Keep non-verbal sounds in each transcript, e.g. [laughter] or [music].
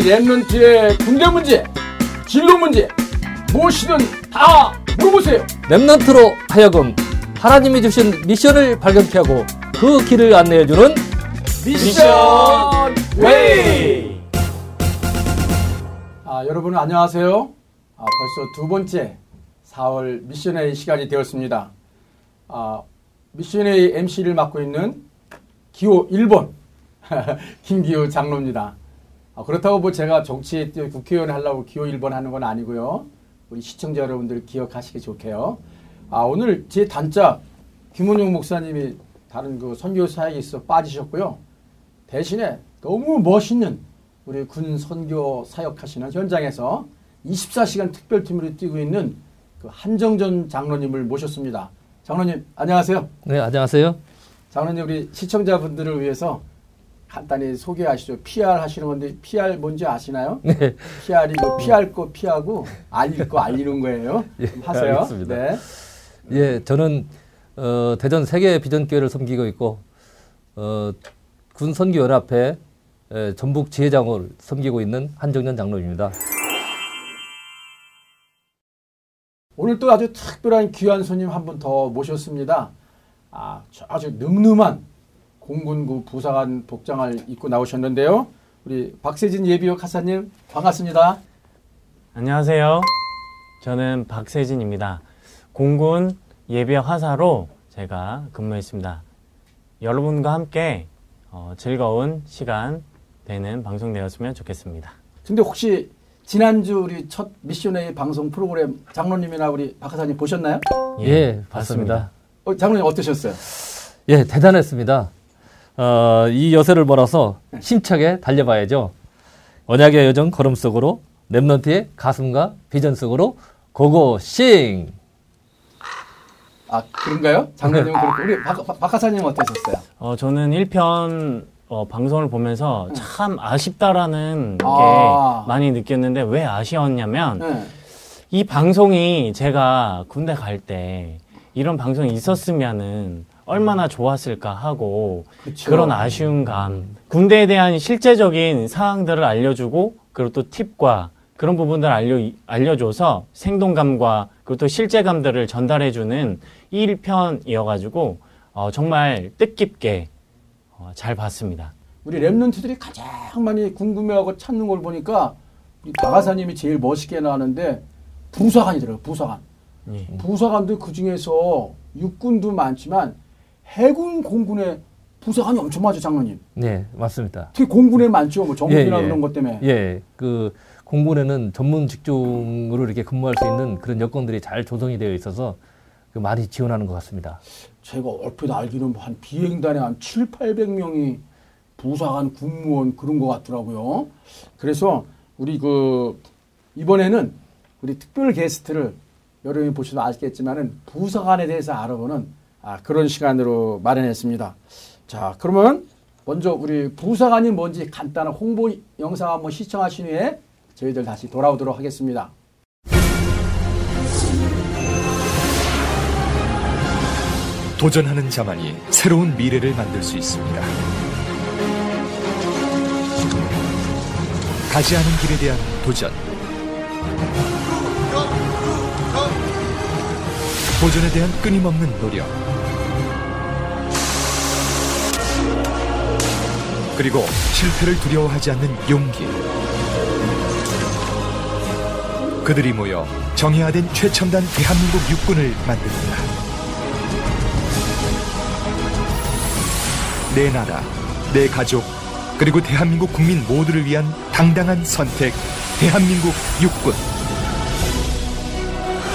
우리 Remnant의 군대 문제, 진로 문제, 무엇이든 다 물어보세요. Remnant로 하여금 하나님이 주신 미션을 발견케 하고 그 길을 안내해주는 미션 웨이! 아, 여러분 안녕하세요. 아, 벌써 두 번째 4월 미션웨이 시간이 되었습니다. 아, 미션웨이 MC를 맡고 있는 기호 1번 [laughs] 김기호 장로입니다. 아, 그렇다고 뭐 제가 정치에 뛰어 국회의원 하려고 기호 1번 하는 건 아니고요. 우리 시청자 여러분들 기억하시기 좋게요. 아, 오늘 제 단짝 김원용 목사님이 다른 그 선교 사역에 있어 빠지셨고요. 대신에 너무 멋있는 우리 군 선교 사역하시는 현장에서 24시간 특별팀으로 뛰고 있는 그 한정전 장로님을 모셨습니다. 장로님 안녕하세요. 네 안녕하세요. 장로님 우리 시청자분들을 위해서 간단히 소개하시죠. PR 하시는 건데 PR 뭔지 아시나요? 네. PR이 뭐 피할 거 피하고 알릴 거 알리는 거예요. [laughs] 예, 좀 하세요. 알겠습니다. 네. 예 저는 어, 대전 세계 비전교회를 섬기고 있고 어, 군 선교 연합회 에, 전북 지회장을 섬기고 있는 한정년 장로입니다. 오늘 또 아주 특별한 귀한 손님 한 분 더 모셨습니다. 아, 저 아주 늠름한 공군부 부사관 복장을 입고 나오셨는데요. 우리 박세진 예비역 하사님 반갑습니다. 안녕하세요. 저는 박세진입니다. 공군 예비역 하사로 제가 근무했습니다. 여러분과 함께 어, 즐거운 시간 되는 방송 되었으면 좋겠습니다. 근데 혹시 지난주 우리 첫 미션의 방송 프로그램 장로님이나 우리 박 하사님 보셨나요? 예, 봤습니다. 어, 장로님 어떠셨어요? 예 대단했습니다. 어, 이 여세를 몰아서 힘차게 달려봐야죠. 언약의 여정 걸음 속으로 랩넌트의 가슴과 비전 속으로 고고싱. 아 그런가요? 장로님은 그렇고 우리 박, 박, 박 하사님 어떠셨어요? 어, 저는 1편 어, 방송을 보면서 참 아쉽다라는 게 아. 많이 느꼈는데 왜 아쉬웠냐면 네. 이 방송이 제가 군대 갈 때 이런 방송이 있었으면은 얼마나 좋았을까 하고 그쵸. 그런 아쉬운 감, 군대에 대한 실제적인 사항들을 알려주고 그리고 또 팁과 그런 부분들을 알려 알려줘서 생동감과 그리고 또 실제감들을 전달해주는 1편이어가지고 어, 정말 뜻깊게 어, 잘 봤습니다. 우리 랩런트들이 가장 많이 궁금해하고 찾는 걸 보니까 우리 박하사님이 제일 멋있게 나왔는데 부사관이더라고요. 부사관. 예. 부사관도 그 중에서 육군도 많지만 해군 공군에 부사관이 엄청 많죠, 장로님. 네 맞습니다. 특히 공군에 많죠. 뭐 정부나 예, 예. 그런 것 때문에. 예, 그 공군에는 전문 직종으로 이렇게 근무할 수 있는 그런 여건들이 잘 조성이 되어 있어서 그 많이 지원하는 것 같습니다. 제가 얼핏 알기로는 한 비행단에 한 7, 800명이 부사관 군무원 그런 것 같더라고요. 그래서 우리 그 이번에는 우리 특별 게스트를 여러분이 보셔도 알겠지만은 부사관에 대해서 알아보는 아, 그런 시간으로 마련했습니다. 자, 그러면 먼저 우리 부사관이 뭔지 간단한 홍보 영상 한번 시청하신 후에 저희들 다시 돌아오도록 하겠습니다. 도전하는 자만이 새로운 미래를 만들 수 있습니다. 가지 않은 길에 대한 도전. 도전에 대한 끊임없는 노력. 그리고 실패를 두려워하지 않는 용기. 그들이 모여 정예화된 최첨단 대한민국 육군을 만듭니다. 내 나라, 내 가족, 그리고 대한민국 국민 모두를 위한 당당한 선택, 대한민국 육군.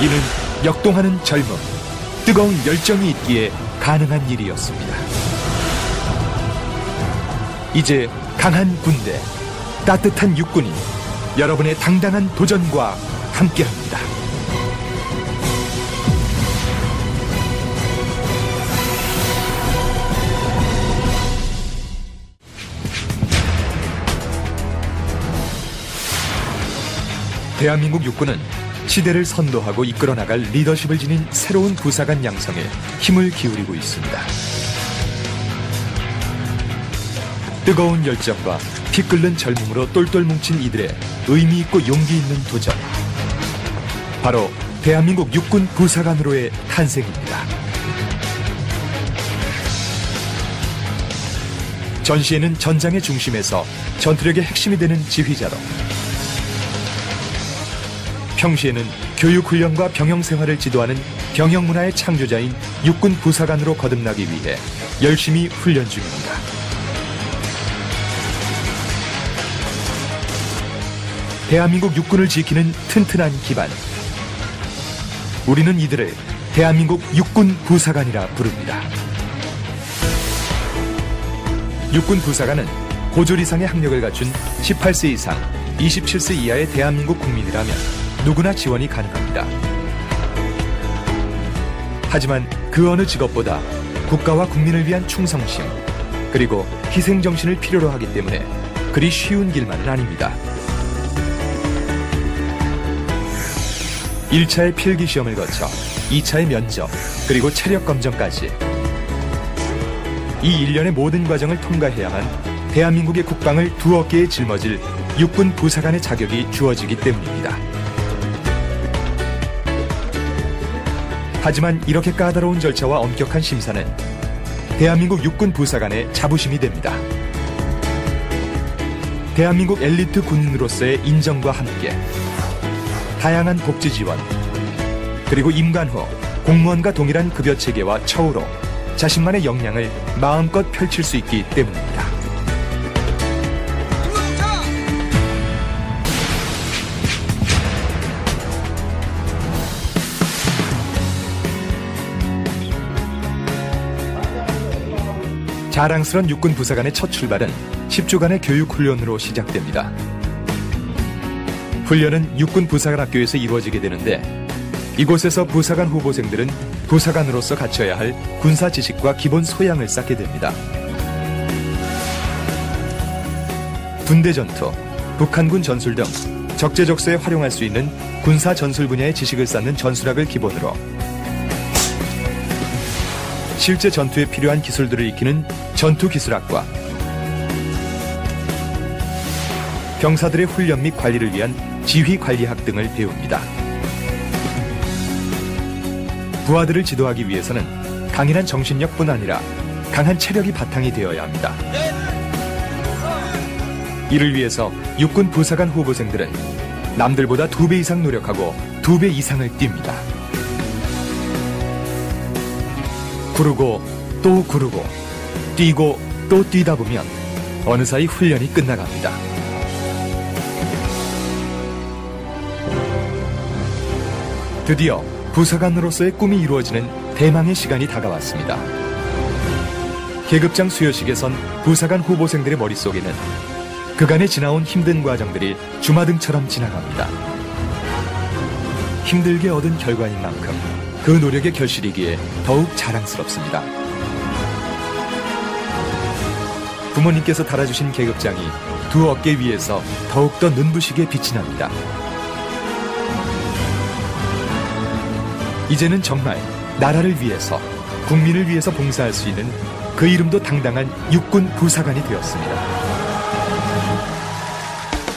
이는 역동하는 젊음, 뜨거운 열정이 있기에 가능한 일이었습니다. 이제 강한 군대, 따뜻한 육군이 여러분의 당당한 도전과 함께합니다. 대한민국 육군은 시대를 선도하고 이끌어 나갈 리더십을 지닌 새로운 부사관 양성에 힘을 기울이고 있습니다. 뜨거운 열정과 피 끓는 젊음으로 똘똘 뭉친 이들의 의미 있고 용기 있는 도전. 바로 대한민국 육군 부사관으로의 탄생입니다. 전시에는 전장의 중심에서 전투력의 핵심이 되는 지휘자로 평시에는 교육훈련과 병영생활을 지도하는 병영문화의 창조자인 육군 부사관으로 거듭나기 위해 열심히 훈련 중입니다. 대한민국 육군을 지키는 튼튼한 기반. 우리는 이들을 대한민국 육군 부사관이라 부릅니다. 육군 부사관은 고졸 이상의 학력을 갖춘 18세 이상, 27세 이하의 대한민국 국민이라면 누구나 지원이 가능합니다. 하지만 그 어느 직업보다 국가와 국민을 위한 충성심, 그리고 희생정신을 필요로 하기 때문에 그리 쉬운 길만은 아닙니다. 1차의 필기 시험을 거쳐 2차의 면접, 그리고 체력 검정까지 이 일련의 모든 과정을 통과해야만 대한민국의 국방을 두 어깨에 짊어질 육군 부사관의 자격이 주어지기 때문입니다. 하지만 이렇게 까다로운 절차와 엄격한 심사는 대한민국 육군 부사관의 자부심이 됩니다. 대한민국 엘리트 군인으로서의 인정과 함께 다양한 복지 지원, 그리고 임관 후 공무원과 동일한 급여 체계와 처우로 자신만의 역량을 마음껏 펼칠 수 있기 때문입니다. 자랑스런 육군 부사관의 첫 출발은 10주간의 교육 훈련으로 시작됩니다. 훈련은 육군 부사관 학교에서 이루어지게 되는데 이곳에서 부사관 후보생들은 부사관으로서 갖춰야 할 군사 지식과 기본 소양을 쌓게 됩니다. 군대 전투, 북한군 전술 등 적재적소에 활용할 수 있는 군사 전술 분야의 지식을 쌓는 전술학을 기본으로 실제 전투에 필요한 기술들을 익히는 전투 기술학과 병사들의 훈련 및 관리를 위한 지휘 관리학 등을 배웁니다. 부하들을 지도하기 위해서는 강인한 정신력뿐 아니라 강한 체력이 바탕이 되어야 합니다. 이를 위해서 육군 부사관 후보생들은 남들보다 두 배 이상 노력하고 두 배 이상을 뜁니다. 구르고 또 구르고 뛰고 또 뛰다 보면 어느 사이 훈련이 끝나갑니다. 드디어 부사관으로서의 꿈이 이루어지는 대망의 시간이 다가왔습니다. 계급장 수여식에 선 부사관 후보생들의 머릿속에는 그간에 지나온 힘든 과정들이 주마등처럼 지나갑니다. 힘들게 얻은 결과인 만큼 그 노력의 결실이기에 더욱 자랑스럽습니다. 부모님께서 달아주신 계급장이 두 어깨 위에서 더욱더 눈부시게 빛이 납니다. 이제는 정말 나라를 위해서 국민을 위해서 봉사할 수 있는 그 이름도 당당한 육군 부사관이 되었습니다.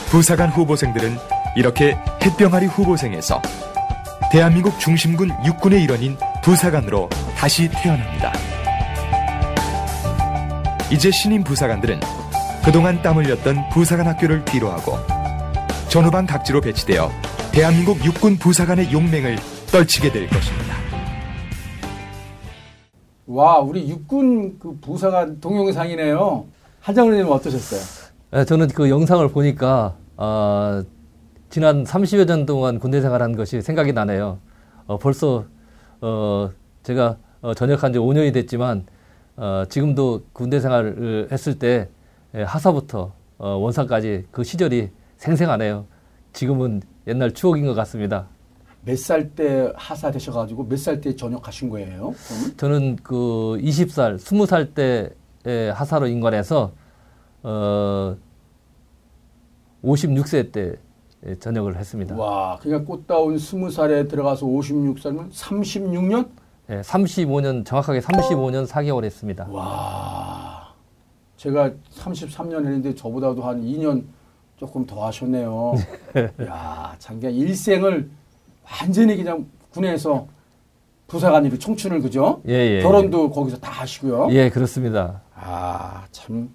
부사관 후보생들은 이렇게 햇병아리 후보생에서 대한민국 중심군 육군의 일원인 부사관으로 다시 태어납니다. 이제 신임 부사관들은 그동안 땀 흘렸던 부사관 학교를 뒤로하고 전후방 각지로 배치되어 대한민국 육군 부사관의 용맹을 떨치게 될 것입니다. 와, 우리 육군 그 부사관 동영상이네요. 한정훈 님 어떠셨어요? 네, 저는 그 영상을 보니까 어, 지난 30여 년 동안 군대 생활한 것이 생각이 나네요. 어, 벌써 어, 제가 어, 전역한 지 5년이 됐지만 어, 지금도 군대 생활을 했을 때 예, 하사부터 어, 원사까지 그 시절이 생생하네요. 지금은 옛날 추억인 것 같습니다. 몇 살 때 하사 되셔가지고 몇 살 때 전역하신 거예요? 그럼? 저는 그 20살, 20살 때 하사로 인관해서 어 56세 때 전역을 했습니다. 와, 그러니까 꽃다운 20살에 들어가서 56살이면 36년? 네, 35년 정확하게 35년 4개월 했습니다. 와. 제가 33년 했는데 저보다도 한 2년 조금 더 하셨네요. [laughs] 야, 참 그냥 일생을 완전히 그냥 군에서 부사관으로 청춘을 그죠? 예, 예. 결혼도 거기서 다 하시고요. 예, 그렇습니다. 아, 참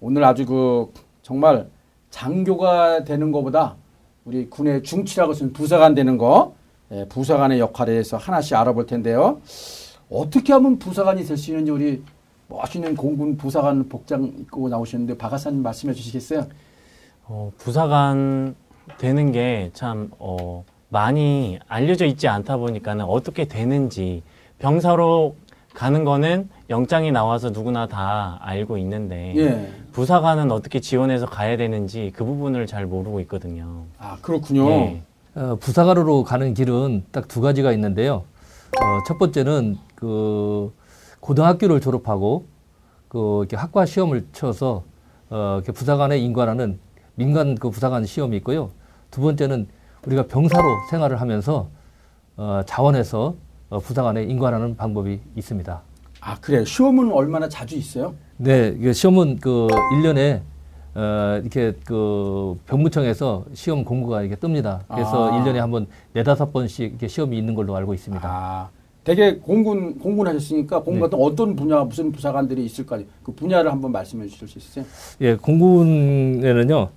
오늘 아주 그 정말 장교가 되는 것보다 우리 군의 중치라고 쓰는 부사관 되는 거, 예, 부사관의 역할에 대해서 하나씩 알아볼 텐데요. 어떻게 하면 부사관이 될 수 있는지 우리 멋있는 공군 부사관 복장 입고 나오셨는데 박하사님 말씀해 주시겠어요? 어, 부사관 되는 게 참, 어, 많이 알려져 있지 않다 보니까는 어떻게 되는지, 병사로 가는 거는 영장이 나와서 누구나 다 알고 있는데, 예. 부사관은 어떻게 지원해서 가야 되는지 그 부분을 잘 모르고 있거든요. 아, 그렇군요. 예. 어, 부사관으로 가는 길은 딱 두 가지가 있는데요. 어, 첫 번째는 그 고등학교를 졸업하고 그 이렇게 학과 시험을 쳐서 어, 이렇게 부사관에 인관하는 민간 그 부사관 시험이 있고요. 두 번째는 우리가 병사로 생활을 하면서 어, 자원에서 어, 부사관에 인관하는 방법이 있습니다. 아, 그래요. 시험은 얼마나 자주 있어요? 네, 이게 시험은 그 1년에 어, 이렇게 그 병무청에서 시험 공고가 이렇게 뜹니다. 그래서 아. 일 1년에 한번 네다섯 번씩 이렇게 시험이 있는 걸로 알고 있습니다. 아, 되게 공군 공군 하셨으니까 공군 같은 어떤 분야 무슨 부사관들이 있을 거 아니에요. 그 분야를 한번 말씀해 주실 수 있어요? 예, 공군에는요,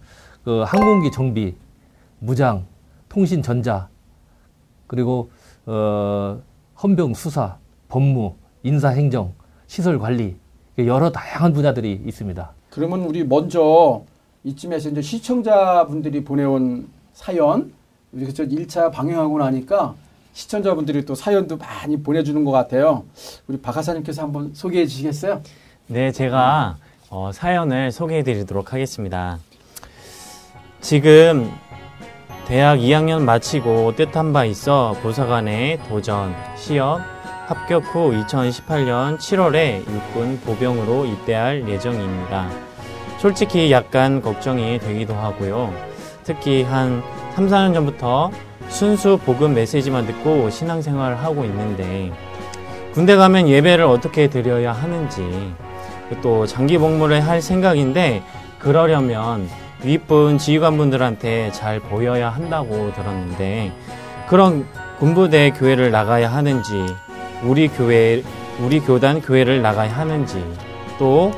그 항공기 정비, 무장, 통신 전자, 그리고 어, 헌병 수사, 법무, 인사 행정, 시설 관리 여러 다양한 분야들이 있습니다. 그러면 우리 먼저 이쯤에서 이제 시청자분들이 보내온 사연 저 1차 방영하고 나니까 시청자분들이 또 사연도 많이 보내주는 것 같아요. 우리 박하사님께서 한번 소개해 주시겠어요? 네, 제가 어, 사연을 소개해 드리도록 하겠습니다. 지금 대학 2학년 마치고 뜻한 바 있어 보사관에 도전, 시험, 합격 후 2018년 7월에 육군 보병으로 입대할 예정입니다. 솔직히 약간 걱정이 되기도 하고요. 특히 한 3, 4년 전부터 순수 복음 메시지만 듣고 신앙생활을 하고 있는데 군대 가면 예배를 어떻게 드려야 하는지 또 장기 복무를 할 생각인데 그러려면 윗분 지휘관분들한테 잘 보여야 한다고 들었는데 그런 군부대 교회를 나가야 하는지 우리 교회 우리 교단 교회를 나가야 하는지 또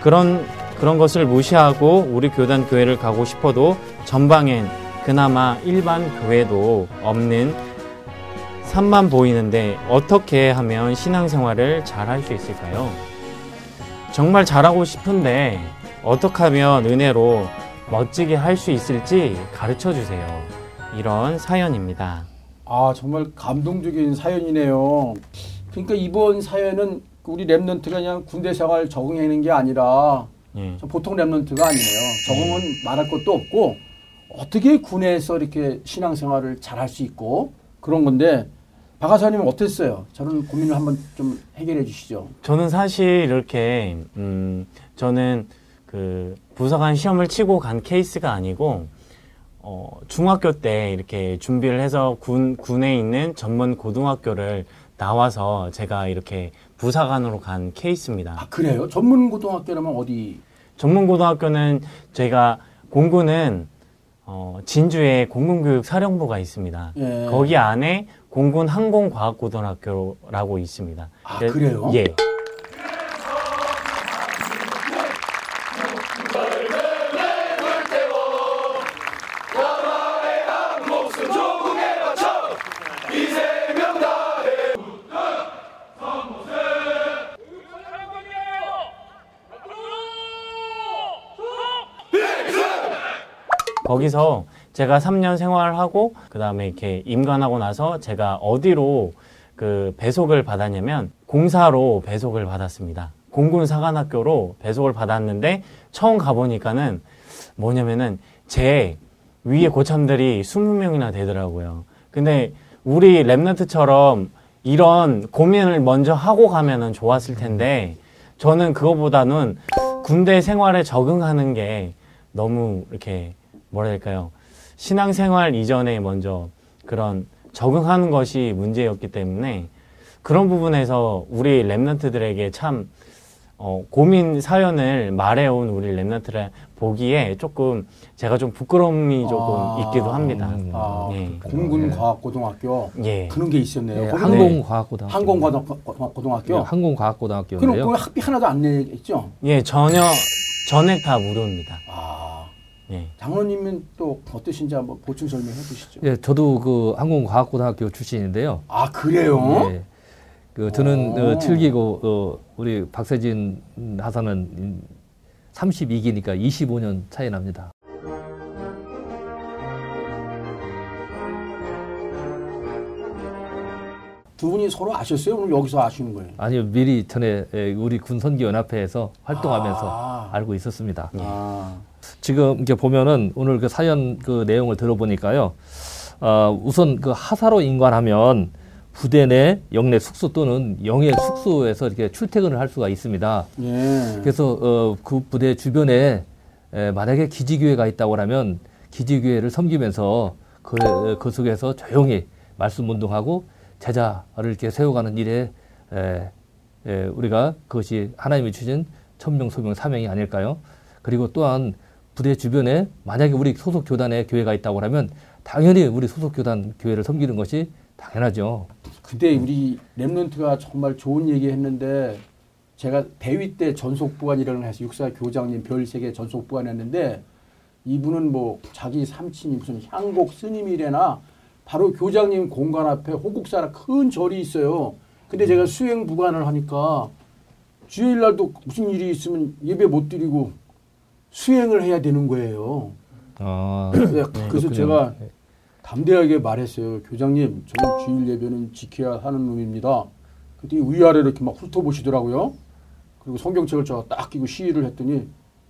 그런 그런 것을 무시하고 우리 교단 교회를 가고 싶어도 전방엔 그나마 일반 교회도 없는 산만 보이는데 어떻게 하면 신앙생활을 잘 할 수 있을까요? 정말 잘하고 싶은데 어떻게 하면 은혜로 멋지게 할 수 있을지 가르쳐 주세요. 이런 사연입니다. 아 정말 감동적인 사연이네요. 그러니까 이번 사연은 우리 랩런트가 그냥 군대 생활 적응하는 게 아니라 예. 저 보통 랩런트가 아니네요. 적응은 말할 것도 없고 어떻게 군에서 이렇게 신앙생활을 잘 할 수 있고 그런 건데 박하사님은 어땠어요? 저런 고민을 한번 좀 해결해 주시죠. 저는 사실 이렇게 음 저는 그 부사관 시험을 치고 간 케이스가 아니고 어 중학교 때 이렇게 준비를 해서 군 군에 있는 전문 고등학교를 나와서 제가 이렇게 부사관으로 간 케이스입니다. 아 그래요? 전문 고등학교라면 어디? 전문 고등학교는 제가 공군은 어 진주에 공군교육 사령부가 있습니다. 예. 거기 안에 공군 항공과학고등학교라고 있습니다. 아, 네, 그래요? 예. 거기서 제가 3년 생활하고 그 다음에 이렇게 임관하고 나서 제가 어디로 그 배속을 받았냐면 공사로 배속을 받았습니다. 공군 사관학교로 배속을 받았는데 처음 가보니까는 뭐냐면은 제 위에 고참들이 20명이나 되더라고요. 근데 우리 랩런트처럼 이런 고민을 먼저 하고 가면은 좋았을 텐데 저는 그거보다는 군대 생활에 적응하는 게 너무 이렇게 될까요? 신앙생활 이전에 먼저 그런 적응하는 것이 문제였기 때문에 그런 부분에서 우리 랩런트들에게 참 어, 고민 사연을 말해온 우리 랩런트를 보기에 조금 제가 좀 부끄러움이 조금 아. 있기도 합니다. 음. 아, 예. 공군과학고등학교 예. 그런 게 있었네요. 예, 거기는 항공과학고등학교. 항공고등학교. 예, 항공과학고등학교인데요. 그럼 그 학비 하나도 안 내겠죠? 예, 전혀 전액 다 무료입니다. 아, 예. 장로님은 또 어떠신지 한번 보충 설명해 주시죠. 예, 저도 그 항공과학고등학교 출신인데요. 아, 그래요? 예. 그 저는 오. 어, 7기고 어, 우리 박세진 하사는 32기니까 25년 차이 납니다. 두 분이 서로 아셨어요? 오늘 여기서 아시는 거예요? 아니요, 미리 전에 예, 우리 군선기연합회에서 활동하면서 아. 알고 있었습니다. 아, 지금 이렇게 보면은 오늘 그 사연 그 내용을 들어보니까요. 어, 우선 그 하사로 인관하면 부대 내 영내 숙소 또는 영해 숙소에서 이렇게 출퇴근을 할 수가 있습니다. 예. 그래서 어, 그 부대 주변에 에, 만약에 기지교회가 있다고 하면 기지교회를 섬기면서 그, 그 속에서 조용히 말씀 운동하고 제자를 이렇게 세워가는 일에 에, 에, 우리가 그것이 하나님이 주신 천명 소명 사명이 아닐까요? 그리고 또한 부대 주변에 만약에 우리 소속 교단에 교회가 있다고 하면 당연히 우리 소속 교단 교회를 섬기는 것이 당연하죠. 그때 우리 랩런트가 정말 좋은 얘기 했는데 제가 대위 때 전속부관이라는 해서 육사 교장님 별세계 전속부관 했는데 이분은 뭐 자기 삼친이 무슨 향곡 스님이래나 바로 교장님 공간 앞에 호국사라 큰 절이 있어요. 근데 제가 수행 부관을 하니까 주일 날도 무슨 일이 있으면 예배 못 드리고 수행을 해야 되는 거예요. 아, 네, 그래서 그렇군요. 제가 담대하게 말했어요. 교장님, 저는 주일 예배는 지켜야 하는 놈입니다. 그랬더니 위아래 이렇게 막 훑어보시더라고요. 그리고 성경책을 제가 딱 끼고 시위를 했더니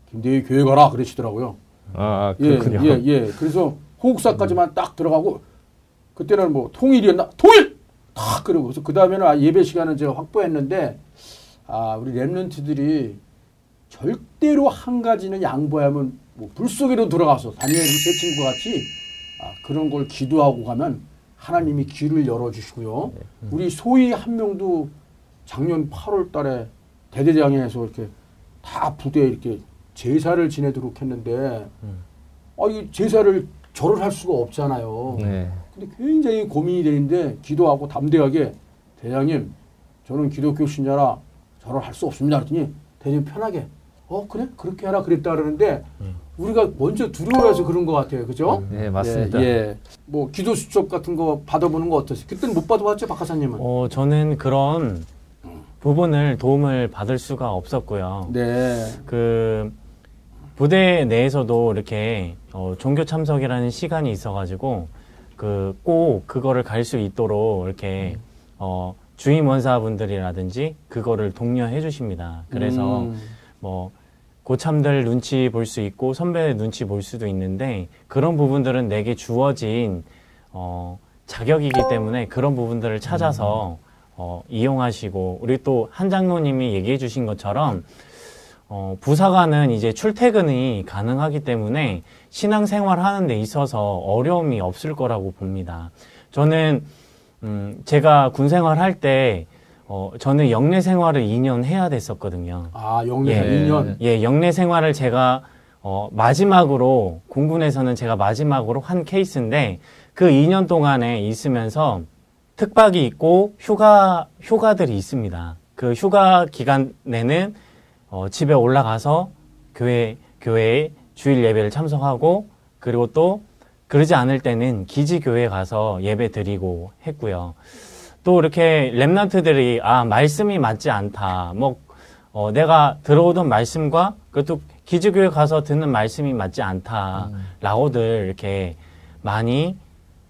김대희 교회 가라 그러시더라고요. 아, 예, 그렇군요. 예, 예. 그래서 호국사까지만 딱 들어가고 그때는 뭐 통일이었나? 통일! 딱 그러고 그래서 그 다음에는 아, 예배 시간은 제가 확보했는데 아 우리 랩런트들이 절대로 한 가지는 양보하면 뭐 불속에로 들어가서 다니엘 제 친구가 같이 아, 그런 걸 기도하고 가면 하나님이 길을 열어주시고요. 우리 소위 한 명도 작년 8월 달에 대대장에서 이렇게 다 부대에 이렇게 제사를 지내도록 했는데 아, 이 제사를 절을 할 수가 없잖아요. 네. 근데 굉장히 고민이 되는데 기도하고 담대하게 대장님 저는 기독교 신자라 절을 할 수 없습니다. 그랬더니 대장님 편하게 어 그래 그렇게 하라 그랬다 그러는데 우리가 먼저 두려워해서 그런 것 같아요. 그죠? 네, 맞습니다. 예, 예. 뭐 기도 수첩 같은 거 받아보는 거 어떠세요? 그때는 못 받아봤죠, 박하사님은? 어, 저는 그런 부분을 도움을 받을 수가 없었고요. 네. 그 부대 내에서도 이렇게 어, 종교 참석이라는 시간이 있어가지고 그 꼭 그거를 갈 수 있도록 이렇게 어, 주임 원사분들이라든지 그거를 독려해 주십니다. 그래서 음, 뭐 고참들 눈치 볼 수 있고 선배 눈치 볼 수도 있는데 그런 부분들은 내게 주어진 어, 자격이기 때문에 그런 부분들을 찾아서 어, 이용하시고 우리 또 한 장로님이 얘기해 주신 것처럼 어, 부사관은 이제 출퇴근이 가능하기 때문에 신앙생활 하는 데 있어서 어려움이 없을 거라고 봅니다. 저는 음, 제가 군 생활할 때 어, 저는 영내 생활을 2년 해야 됐었거든요. 아, 영내 예. 2년. 예, 영내 생활을 제가 어, 마지막으로 공군에서는 제가 마지막으로 한 케이스인데 그 2년 동안에 있으면서 특박이 있고 휴가 휴가들이 있습니다. 그 휴가 기간에는 어, 집에 올라가서 교회 교회에 주일 예배를 참석하고 그리고 또 그러지 않을 때는 기지 교회 가서 예배 드리고 했고요. 또 이렇게 랩런트들이 아 말씀이 맞지 않다. 뭐 어, 내가 들어오던 말씀과 그것도 기지교회 가서 듣는 말씀이 맞지 않다라고들 이렇게 많이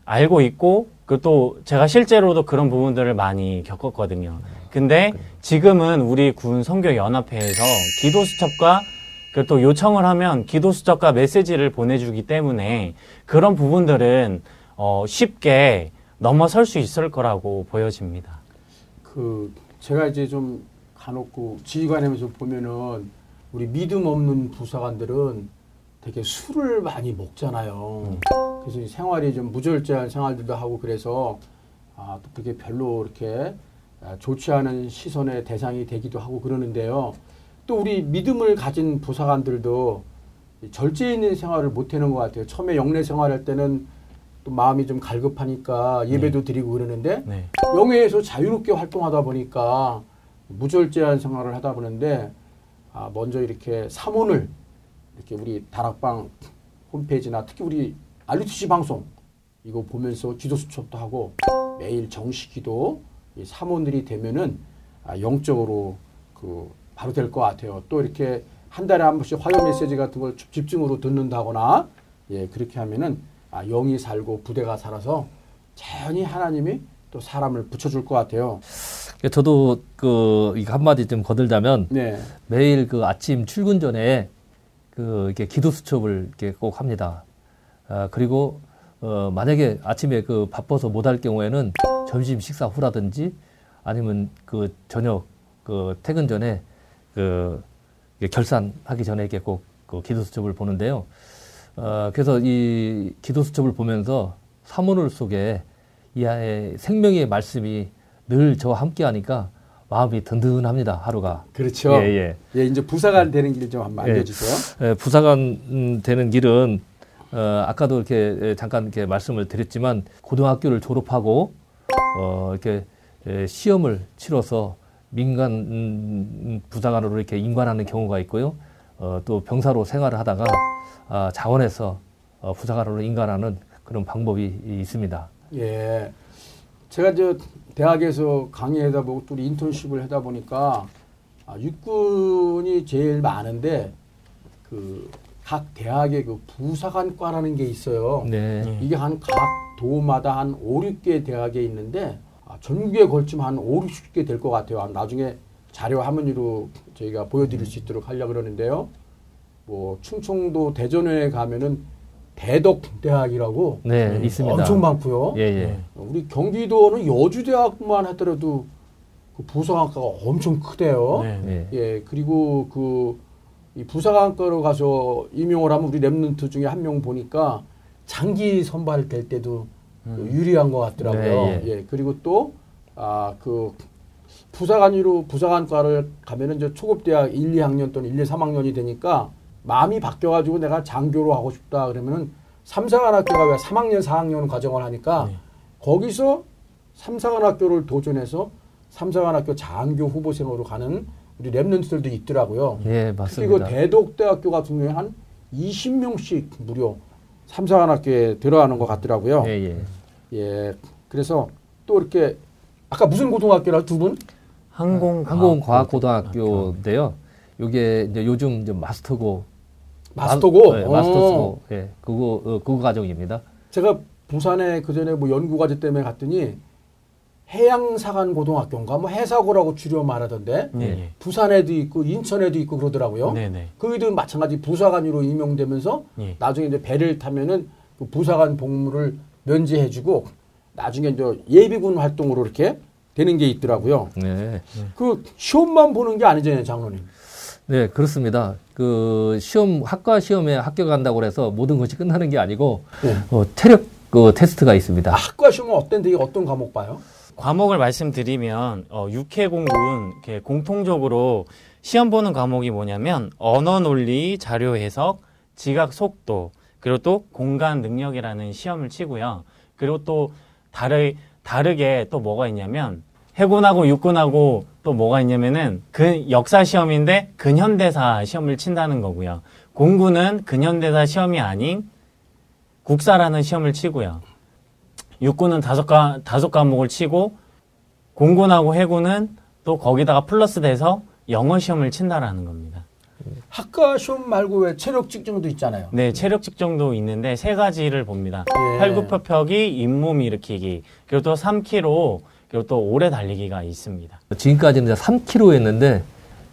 알고 있고 그또 제가 실제로도 그런 부분들을 많이 겪었거든요. 근데 지금은 우리 군 선교 연합회에서 기도 수첩과 그또 요청을 하면 기도 수첩과 메시지를 보내주기 때문에 그런 부분들은 어, 쉽게 넘어설 수 있을 거라고 보여집니다. 그, 제가 이제 좀 간혹 지휘관에서 보면은 우리 믿음 없는 부사관들은 되게 술을 많이 먹잖아요. 그래서 이 생활이 좀 무절제한 생활들도 하고 그래서 아, 또 그게 별로 이렇게 아, 좋지 않은 시선의 대상이 되기도 하고 그러는데요. 또 우리 믿음을 가진 부사관들도 절제 있는 생활을 못 하는 것 같아요. 처음에 영내 생활할 때는 또 마음이 좀 갈급하니까 예배도 드리고 그러는데 네. 영회에서 자유롭게 활동하다 보니까 무절제한 생활을 하다 보는데 아, 먼저 이렇게 사문을 이렇게 우리 다락방 홈페이지나 특히 우리 알루티시 방송 이거 보면서 기도 수첩도 하고 매일 정식기도 이 사문들이 되면은 아, 영적으로 그 바로 될 것 같아요. 또 이렇게 한 달에 한 번씩 화요 메시지 같은 걸 집중으로 듣는다거나 예 그렇게 하면은 아, 영이 살고 부대가 살아서 자연히 하나님이 또 사람을 붙여줄 것 같아요. 저도 그 이거 한마디 좀 거들자면 네. 매일 그 아침 출근 전에 그 이렇게 기도 수첩을 이렇게 꼭 합니다. 아, 그리고 어, 만약에 아침에 그 바빠서 못 할 경우에는 점심 식사 후라든지 아니면 그 저녁 그 퇴근 전에 그 결산하기 전에 이렇게 꼭 그 기도 수첩을 보는데요. 어, 그래서 이 기도 수첩을 보면서 사문을 속에 이 아의 생명의 말씀이 늘 저와 함께 하니까 마음이 든든합니다, 하루가. 그렇죠. 예, 예. 예, 이제 부사관 되는 길 좀 한번 예. 알려주세요. 에, 부사관 음, 되는 길은 어, 아까도 이렇게 에, 잠깐 이렇게 말씀을 드렸지만 고등학교를 졸업하고 어, 이렇게 에, 시험을 치러서 민간 음, 부사관으로 이렇게 임관하는 경우가 있고요. 어, 또 병사로 생활을 하다가 아, 자원에서 어, 부사관으로 임관하는 그런 방법이 있습니다. 예. 제가 저 대학에서 강의하다 보고 또 인턴십을 하다 보니까 아, 육군이 제일 많은데 그 각 대학의 그 부사관과라는 게 있어요. 네. 예. 이게 한 각 도마다 한 5, 6개 대학에 있는데 아, 전국에 걸치면 한 5, 60개 될 것 같아요. 아, 나중에 자료 화면으로 저희가 보여드릴 수 있도록 하려고 그러는데요. 뭐 충청도 대전에 가면은 대덕 대학이라고 네, 있습니다. 엄청 많고요. 예, 예. 우리 경기도는 여주대학만 하더라도 그 부사관과가 엄청 크대요. 네. 예. 예, 그리고 그, 이 부사관과로 가서 임용을 하면 우리 랩런트 중에 한 명 보니까 장기 선발될 때도 그 유리한 것 같더라고요. 네, 예. 예, 그리고 또, 아, 그, 부사관으로 부사관과를 가면은 이제 초급 대학 1, 2학년 또는 1, 2, 3학년이 되니까 마음이 바뀌어 가지고 내가 장교로 하고 싶다 그러면은 삼사관학교가 왜 3학년, 4학년 과정을 하니까 네. 거기서 삼사관학교를 도전해서 삼사관학교 장교 후보생으로 가는 우리 랩런트들도 있더라고요. 예, 그리고 맞습니다. 대덕대학교 같은 경우에 한 20명씩 무려 삼사관학교에 들어가는 것 같더라고요. 예, 예. 예. 그래서 또 이렇게 아까 무슨 고등학교라 두 분? 항공 항공과학고등학교인데요. 이게 이제 요즘 이제 마스터고 마스터고. 마, 네, 어. 마스터고 예, 그거 어, 그거 과정입니다. 제가 부산에 그 전에 뭐 연구 과제 때문에 갔더니 해양사관 고등학교인가 뭐 해사고라고 줄여 말하던데 네. 예. 부산에도 있고 인천에도 있고 그러더라고요. 네네. 거기도 마찬가지 부사관으로 임용되면서 예. 나중에 이제 배를 타면은 그 부사관 복무를 면제해주고 나중에 이제 예비군 활동으로 이렇게 되는 게 있더라고요. 네. 그 시험만 보는 게 아니잖아요, 장로님. 네, 그렇습니다. 그 시험 학과 시험에 합격한다고 해서 모든 것이 끝나는 게 아니고 네. 어, 체력 그 테스트가 있습니다. 아, 학과 시험은 어떤데 이게 어떤 과목 봐요? 과목을 말씀드리면 어, 육해공군 이렇게 공통적으로 시험 보는 과목이 뭐냐면 언어 논리, 자료 해석, 지각 속도, 그리고 또 공간 능력이라는 시험을 치고요. 그리고 또 다르, 다르게 또 뭐가 있냐면 해군하고 육군하고 또 뭐가 있냐면은 그 역사 시험인데 근현대사 시험을 친다는 거고요. 공군은 근현대사 시험이 아닌 국사라는 시험을 치고요. 육군은 다섯 과 다섯 과목을 치고 공군하고 해군은 또 거기다가 플러스 돼서 영어 시험을 친다라는 겁니다. 학과 시험 말고 왜 체력 측정도 있잖아요. 네, 체력 측정도 있는데 세 가지를 봅니다. 예. 팔굽혀펴기, 잇몸 일으키기, 그리고 또 3km, 그리고 또 오래 달리기가 있습니다. 지금까지는 3km였는데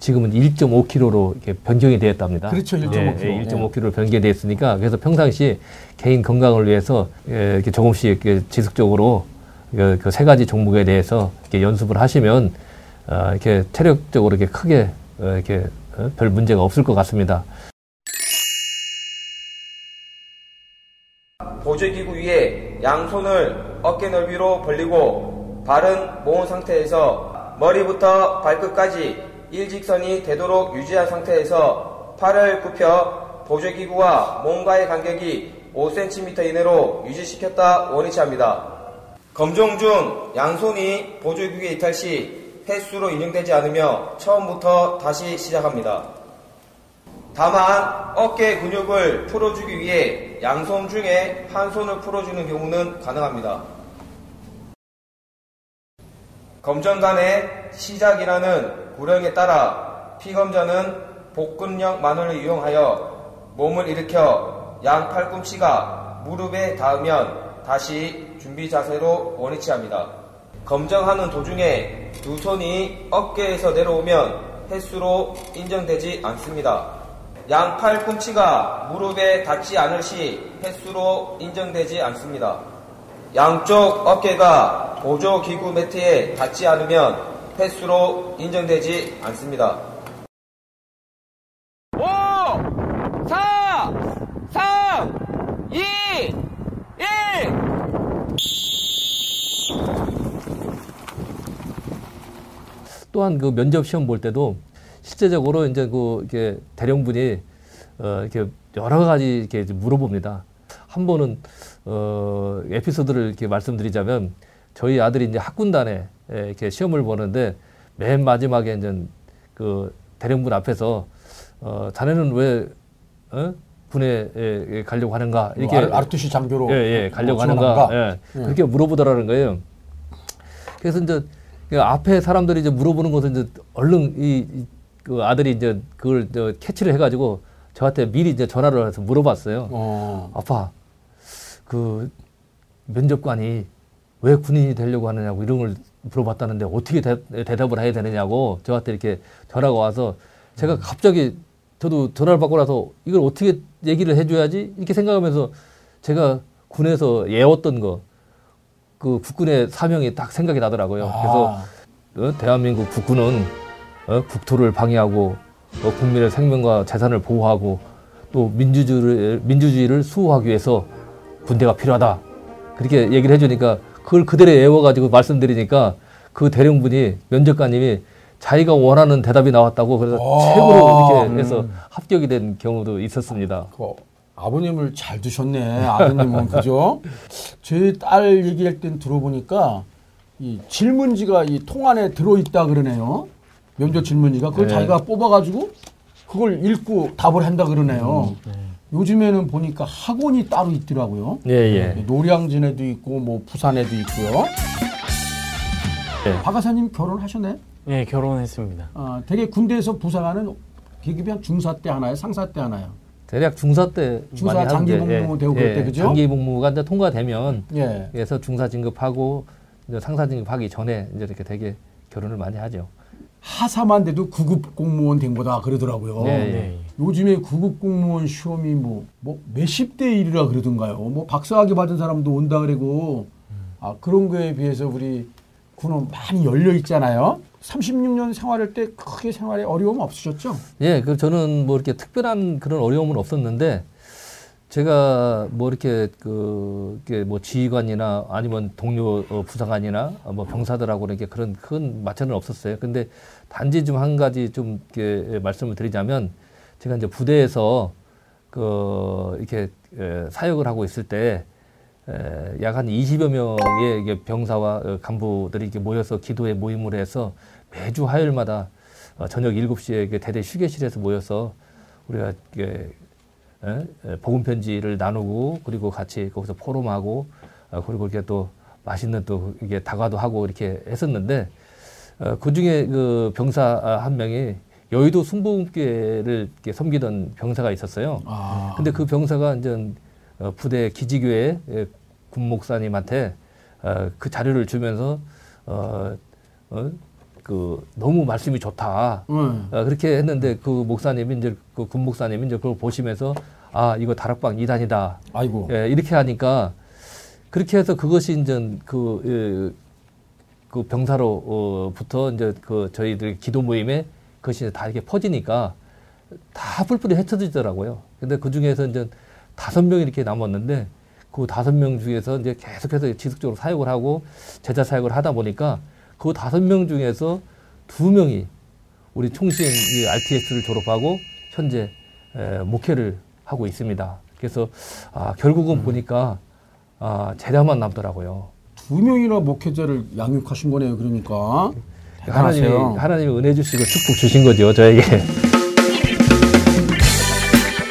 지금은 1.5km로 이렇게 변경이 되었답니다. 그렇죠, 1.5 예. 예, 1.5km로 변경이 되었으니까 그래서 평상시 개인 건강을 위해서 예, 이렇게 조금씩 이렇게 지속적으로 그 세 가지 종목에 대해서 이렇게 연습을 하시면 어, 이렇게 체력적으로 이렇게 크게 어, 이렇게 어, 별 문제가 없을 것 같습니다. 보조기구 위에 양손을 어깨 넓이로 벌리고 발은 모은 상태에서 머리부터 발끝까지 일직선이 되도록 유지한 상태에서 팔을 굽혀 보조기구와 몸과의 간격이 5cm 이내로 유지시켰다 원위치합니다. 검정 중 양손이 보조기구에 이탈 시 횟수로 인정되지 않으며 처음부터 다시 시작합니다. 다만 어깨 근육을 풀어주기 위해 양손 중에 한 손을 풀어주는 경우는 가능합니다. 검정 간의 시작이라는 구령에 따라 피검자는 복근력 만원을 이용하여 몸을 일으켜 양 팔꿈치가 무릎에 닿으면 다시 준비 자세로 원위치합니다. 검정하는 도중에 두 손이 어깨에서 내려오면 횟수로 인정되지 않습니다. 양 팔꿈치가 무릎에 닿지 않을 시 횟수로 인정되지 않습니다. 양쪽 어깨가 보조기구 매트에 닿지 않으면 횟수로 인정되지 않습니다. 5, 4, 3, 2, 1. 또한 그 면접 시험 볼 때도 실제적으로 이제 그 이렇게 대령분이 어 이렇게 여러 가지 이렇게 물어봅니다. 한 번은 어 에피소드를 이렇게 말씀드리자면 저희 아들이 이제 학군단에 이렇게 시험을 보는데 맨 마지막에 이제 그 대령분 앞에서 어 자네는 왜 어? 군에 가려고 하는가 이렇게 뭐 아르투시 장교로 예, 예, 가려고 뭐 하는가? 예, 예. 그렇게 물어보더라는 거예요. 그래서 이제 그 앞에 사람들이 이제 물어보는 것은 이제 얼른 이, 이- 그 아들이 이제 그걸 저 캐치를 해가지고 저한테 미리 이제 전화를 해서 물어봤어요. 어. 아빠, 그 면접관이 왜 군인이 되려고 하느냐고 이런 걸 물어봤다는데 어떻게 대, 답을 해야 되느냐고 저한테 이렇게 전화가 와서 제가 갑자기 저도 전화를 받고 나서 이걸 어떻게 얘기를 해줘야지 이렇게 생각하면서 제가 군에서 예웠던 거 그 국군의 사명이 딱 생각이 나더라고요. 그래서 아, 어, 대한민국 국군은 어, 국토를 방해하고 어, 국민의 생명과 재산을 보호하고 또 민주주의를, 민주주의를 수호하기 위해서 군대가 필요하다. 그렇게 얘기를 해주니까 그걸 그대로 외워가지고 말씀드리니까 그 대령분이 면접관님이 자기가 원하는 대답이 나왔다고 그래서 아, 최고로 이렇게 해서 합격이 된 경우도 있었습니다. 그 아버님을 잘 두셨네. 아드님은 그죠? 제 딸 얘기할 땐 들어보니까 이 질문지가 이 통 안에 들어있다 그러네요. 면접 질문지가 그걸 네. 자기가 뽑아가지고 그걸 읽고 답을 한다 그러네요. 요즘에는 보니까 학원이 따로 있더라고요. 예, 예. 노량진에도 있고 뭐 부산에도 있고요. 네. 박하사님 결혼하셨네? 네, 결혼했습니다. 아, 되게 군대에서 부사관은 계급이 한 중사 때 하나요? 상사 때 하나요? 대략 중사 때 중사 많이 장기 하는데, 복무 되고 그럴 때, 그죠? 장기 복무가 이제 통과되면 예. 그래서 중사 진급하고 이제 상사 진급하기 전에 이제 이렇게 되게 결혼을 많이 하죠. 하사만 돼도 구급 공무원 된 거다 그러더라고요. 네. 네. 요즘에 구급 공무원 시험이 뭐, 뭐 몇십 대 일이라 그러던가요. 뭐 박사학위 받은 사람도 온다 그러고 아, 그런 거에 비해서 우리 군은 많이 열려 있잖아요. 36년 생활할 때 크게 생활에 어려움 없으셨죠? 예, 그 저는 뭐 이렇게 특별한 그런 어려움은 없었는데 제가 뭐 이렇게 그 이렇게 뭐 지휘관이나 아니면 동료 어, 부사관이나 뭐 병사들하고 이렇게 그런 큰 마찰은 없었어요. 근데 단지 좀 한 가지 좀 이렇게 말씀을 드리자면 제가 이제 부대에서 그 이렇게 에, 사역을 하고 있을 때 약 한 20여 명의 병사와 어, 간부들이 이렇게 모여서 기도회 모임을 해서 매주 화요일마다 어, 저녁 7시에 이게 대대 휴게실에서 모여서 우리가 복음 편지를 나누고 그리고 같이 거기서 포럼하고 어, 그리고 이렇게 또 맛있는 또 이게 다과도 하고 이렇게 했었는데 어, 그 중에 그 병사 아, 한 명이 여의도 순복음교회를 섬기던 병사가 있었어요. 아, 근데 그 병사가 이제 어, 부대 기지교회 예, 군 목사님한테 어, 그 자료를 주면서 어, 어, 그 너무 말씀이 좋다. 응. 어, 그렇게 했는데 그 목사님이 이제 그군 목사님이 이제 그걸 보시면서 아 이거 다락방 이단이다 아이고. 예, 이렇게 하니까 그렇게 해서 그것이 이제 그, 예, 그 병사로부터 이제 그 저희들 기도 모임에 그것이 다 이렇게 퍼지니까 다 뿔뿔이 흩어지더라고요. 근데 그 중에서 이제 다섯 명이 이렇게 남았는데 그 다섯 명 중에서 이제 계속해서 지속적으로 사역을 하고 제자 사역을 하다 보니까 그 다섯 명 중에서 두 명이 우리 총신 이 RTS를 졸업하고 현재 에, 목회를 하고 있습니다. 그래서 아, 결국은 보니까 아, 제자만 남더라고요. 두 명이나 목회자를 양육하신 거네요. 그러니까 하나님이 대단하세요. 하나님이 은혜 주시고 축복 주신 거죠 저에게.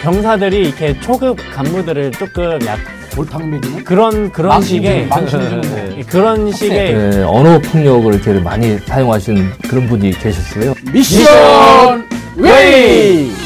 병사들이 이렇게 초급 간부들을 조금 약 골탕 먹이는 그런 그런 식의 주는, 망신 주는 거. 예, 그런 식의 네, 언어 폭력을 이렇게 많이 사용하시는 그런 분이 계셨어요. 미션 웨이.